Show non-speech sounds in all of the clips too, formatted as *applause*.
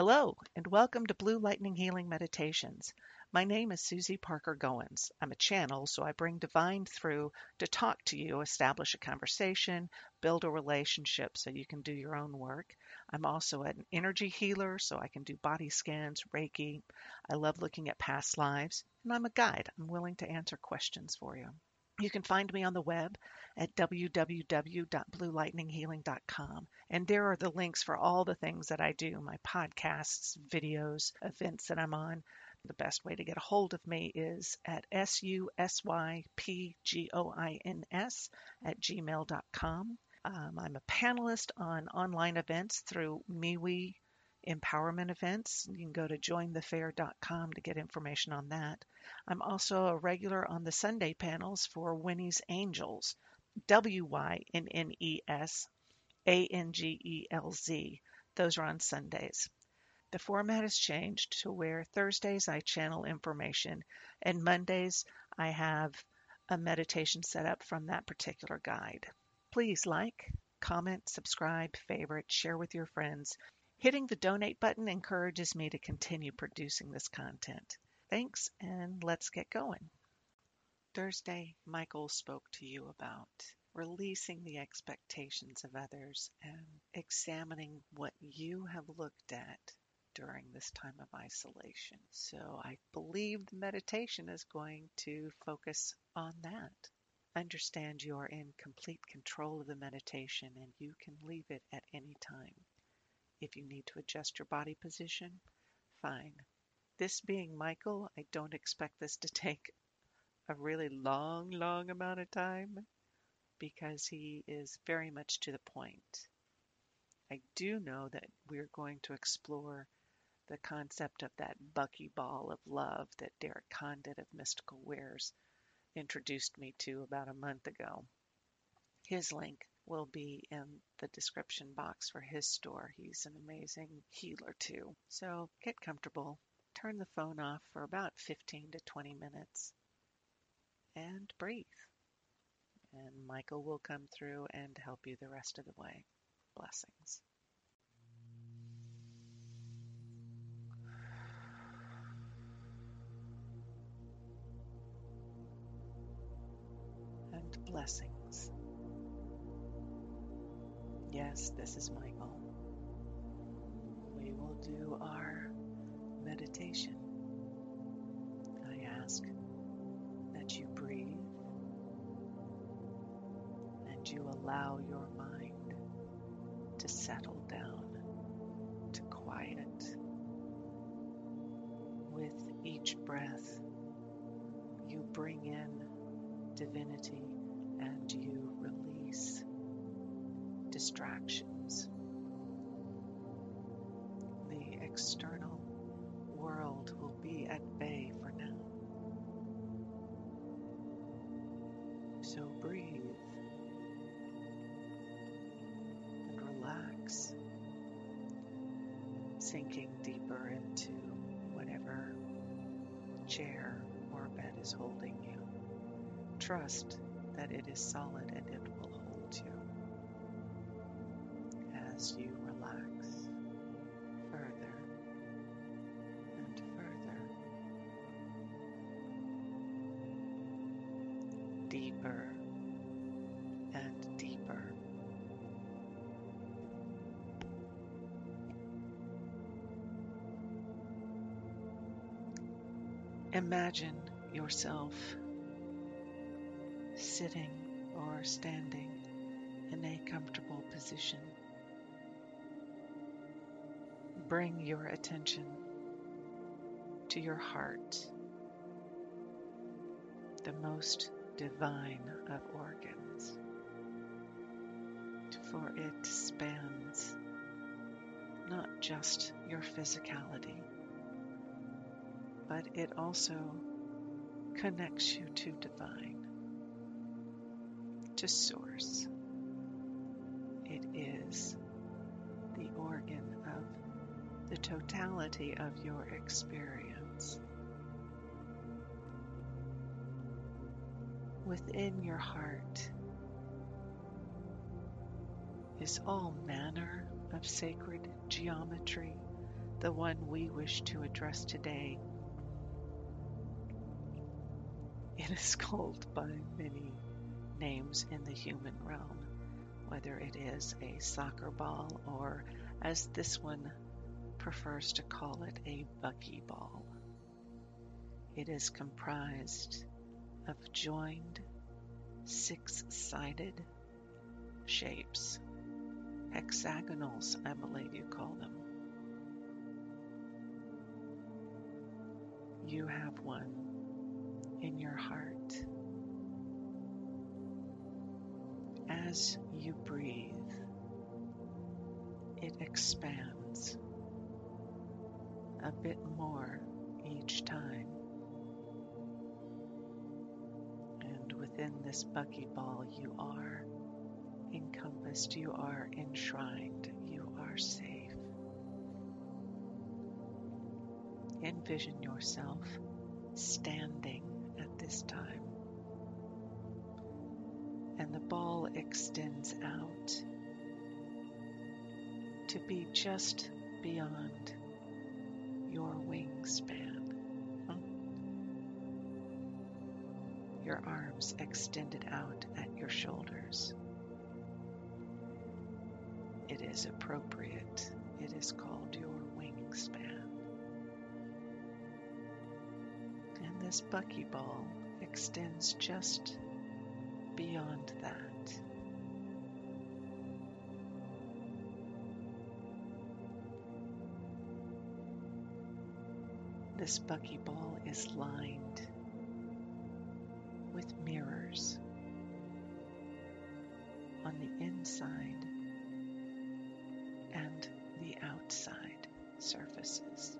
Hello, and welcome to Blue Lightning Healing Meditations. My name is Susy Parker Goins. I'm a channel, so I bring divine through to talk to you, establish a conversation, build a relationship so you can do your own work. I'm also an energy healer, so I can do body scans, Reiki. I love looking at past lives, and I'm a guide. I'm willing to answer questions for you. You can find me on the web at www.bluelightninghealing.com. And there are the links for all the things that I do my podcasts, videos, events that I'm on. The best way to get a hold of me is at S-U-S-Y-P-G-O-I-N-S at gmail.com. Um, I'm a panelist on online events through MeWe empowerment events. You can go to jointhefair.com to get information on that. I'm also a regular on the Sunday panels for Winnie's Angels, W Y N N E S A N G E L Z. Those are on Sundays. The format has changed to where Thursdays I channel information and Mondays I have a meditation set up from that particular guide. Please like, comment, subscribe, favorite, share with your friends. Hitting the donate button encourages me to continue producing this content. Thanks, and let's get going. Thursday, Michael spoke to you about releasing the expectations of others and examining what you have looked at during this time of isolation. So I believe the meditation is going to focus on that. Understand you are in complete control of the meditation and you can leave it at any time. If you need to adjust your body position, fine. This being Michael, I don't expect this to *laughs* take a really long, long amount of time because he is very much to the point. I do know that we're going to explore the concept of that buckyball of love that Derek Condit of Mystical Wares introduced me to about a month ago. His link will be in the description box for his store. He's an amazing healer too. So get comfortable, turn the phone off for about 15 to 20 minutes, and breathe. And Michael will come through and help you the rest of the way. Blessings. And blessings. Yes, this is Michael. We will do our meditation. I ask that you breathe and you allow your mind to settle down, to quiet. With each breath, you bring in divinity and you release distractions. The external world will be at bay for now. So breathe and relax, sinking deeper into whatever chair or bed is holding you. Trust that it is solid and it will hold you as you relax further and further, deeper and deeper. Imagine yourself sitting or standing in a comfortable position. Bring your attention to your heart, the most divine of organs, for it spans not just your physicality, but it also connects you to divine, to source. It is the organ the totality of your experience. Within your heart is all manner of sacred geometry the one we wish to address today. It is *laughs* called by many names in the human realm, whether it is a soccer ball or, as this one prefers to call it, a buckyball. It is comprised of joined six sided shapes, hexagonals, I believe you call them. You have one in your heart. As you breathe, it expands a bit more each time. And within this buckyball, you are encompassed, you are enshrined, you are safe. Envision yourself standing at this time, and the ball extends out to be just beyond wingspan. Your arms extended out at your shoulders. It is appropriate. It is called your wingspan. And this buckyball extends just beyond that. This buckyball is lined with mirrors on the inside and the outside surfaces.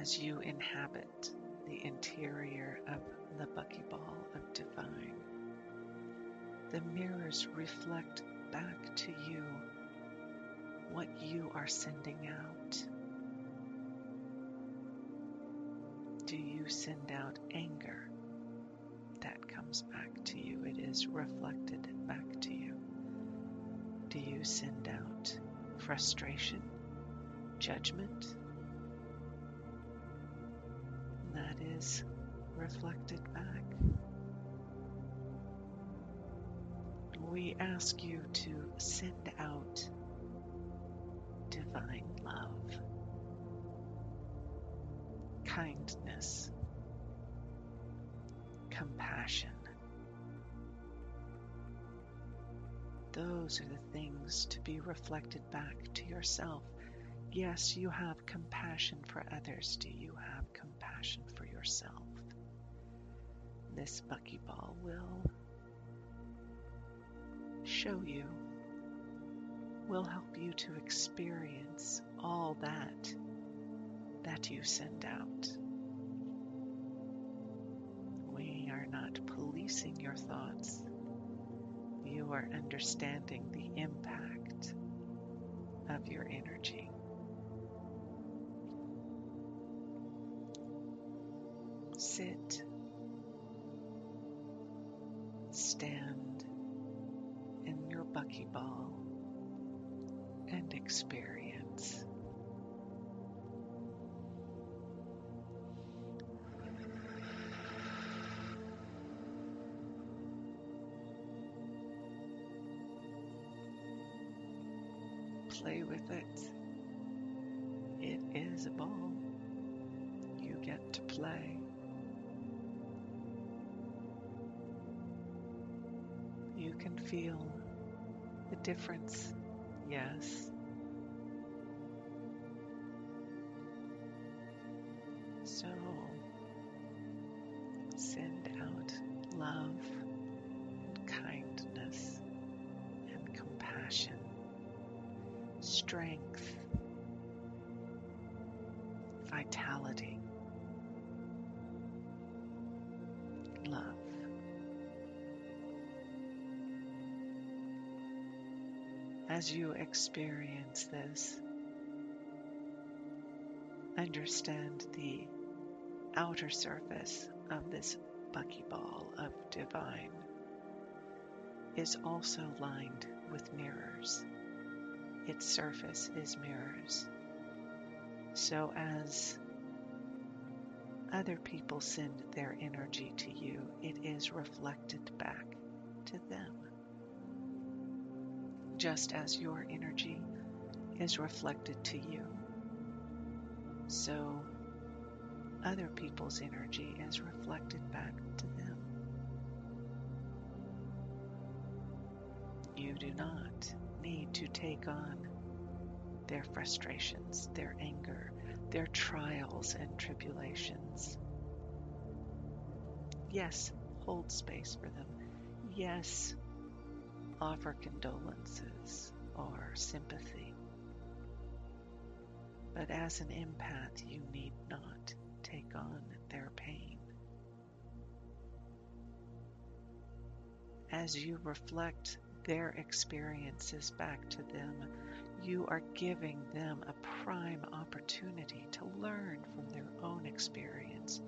As you inhabit the interior of the buckyball of divine, the mirrors reflect back to you what you are sending out. Do you send out anger? That comes back to you. It is reflected back to you. Do you send out frustration, judgment? That is reflected back. We ask you to send out divine love, kindness, compassion. Those are the things to be reflected back to yourself. Yes, you have compassion for others. Do you have compassion for yourself? This buckyball will show you will help you to experience all that that you send out. We are not policing your thoughts. You are understanding the impact of your energy. Sit, experience. Play with it. It is a ball. You get to play. You can feel the difference Yes. So send out love and kindness and compassion, strength, vitality, love. as you experience this, understand the outer surface of this buckyball of divine is also lined with mirrors. its surface is mirrors. So as other people send their energy to you, it is reflected back to them. Just as your energy is reflected to you. So other people's energy is reflected back to them. You do not need to take on their frustrations, their anger, their trials and tribulations. Yes, hold space for them. Yes, offer condolences or sympathy. But as an empath, you need not take on their pain. As you reflect their experiences back to them, you are giving them a prime opportunity to learn from their own experience,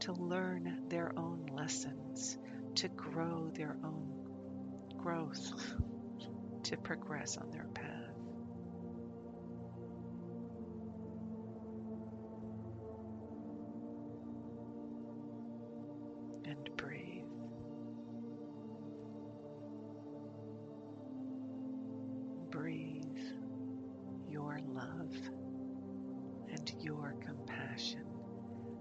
to learn their own lessons, to grow their own growth, to progress on their path. Your compassion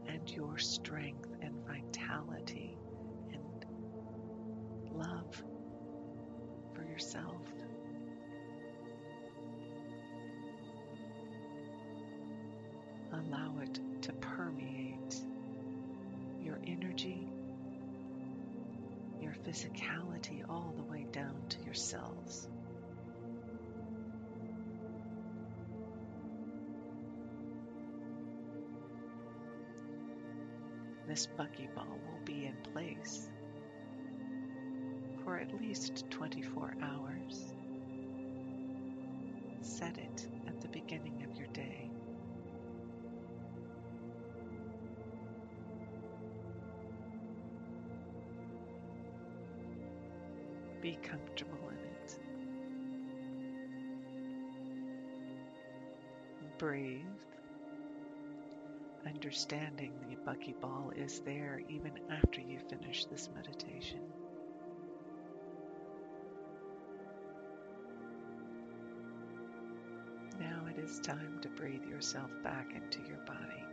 and your strength and vitality and love for yourself. Allow it to permeate your energy, your physicality, all the way down to your cells. This buckyball will be in place for at least 24 hours. Set it at the beginning of your day. Be comfortable in it. Breathe understanding the buckyball is there even after you finish this meditation. Now it is time to breathe yourself back into your body,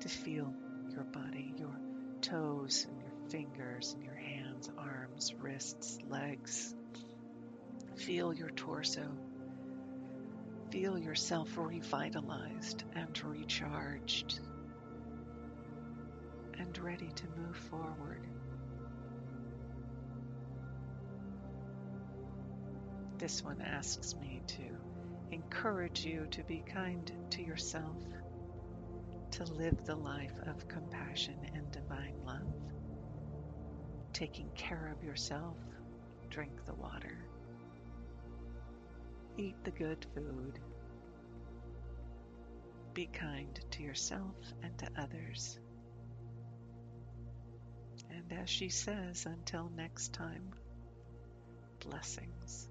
to feel your body, your toes and your fingers and your hands, arms, wrists, legs. Feel your torso feel yourself revitalized and recharged and ready to move forward. This one asks me to encourage you to be kind to yourself, to live the life of compassion and divine love, taking care of yourself, drink the water Eat the good food. Be kind to yourself and to others. And as she says, until next time, blessings.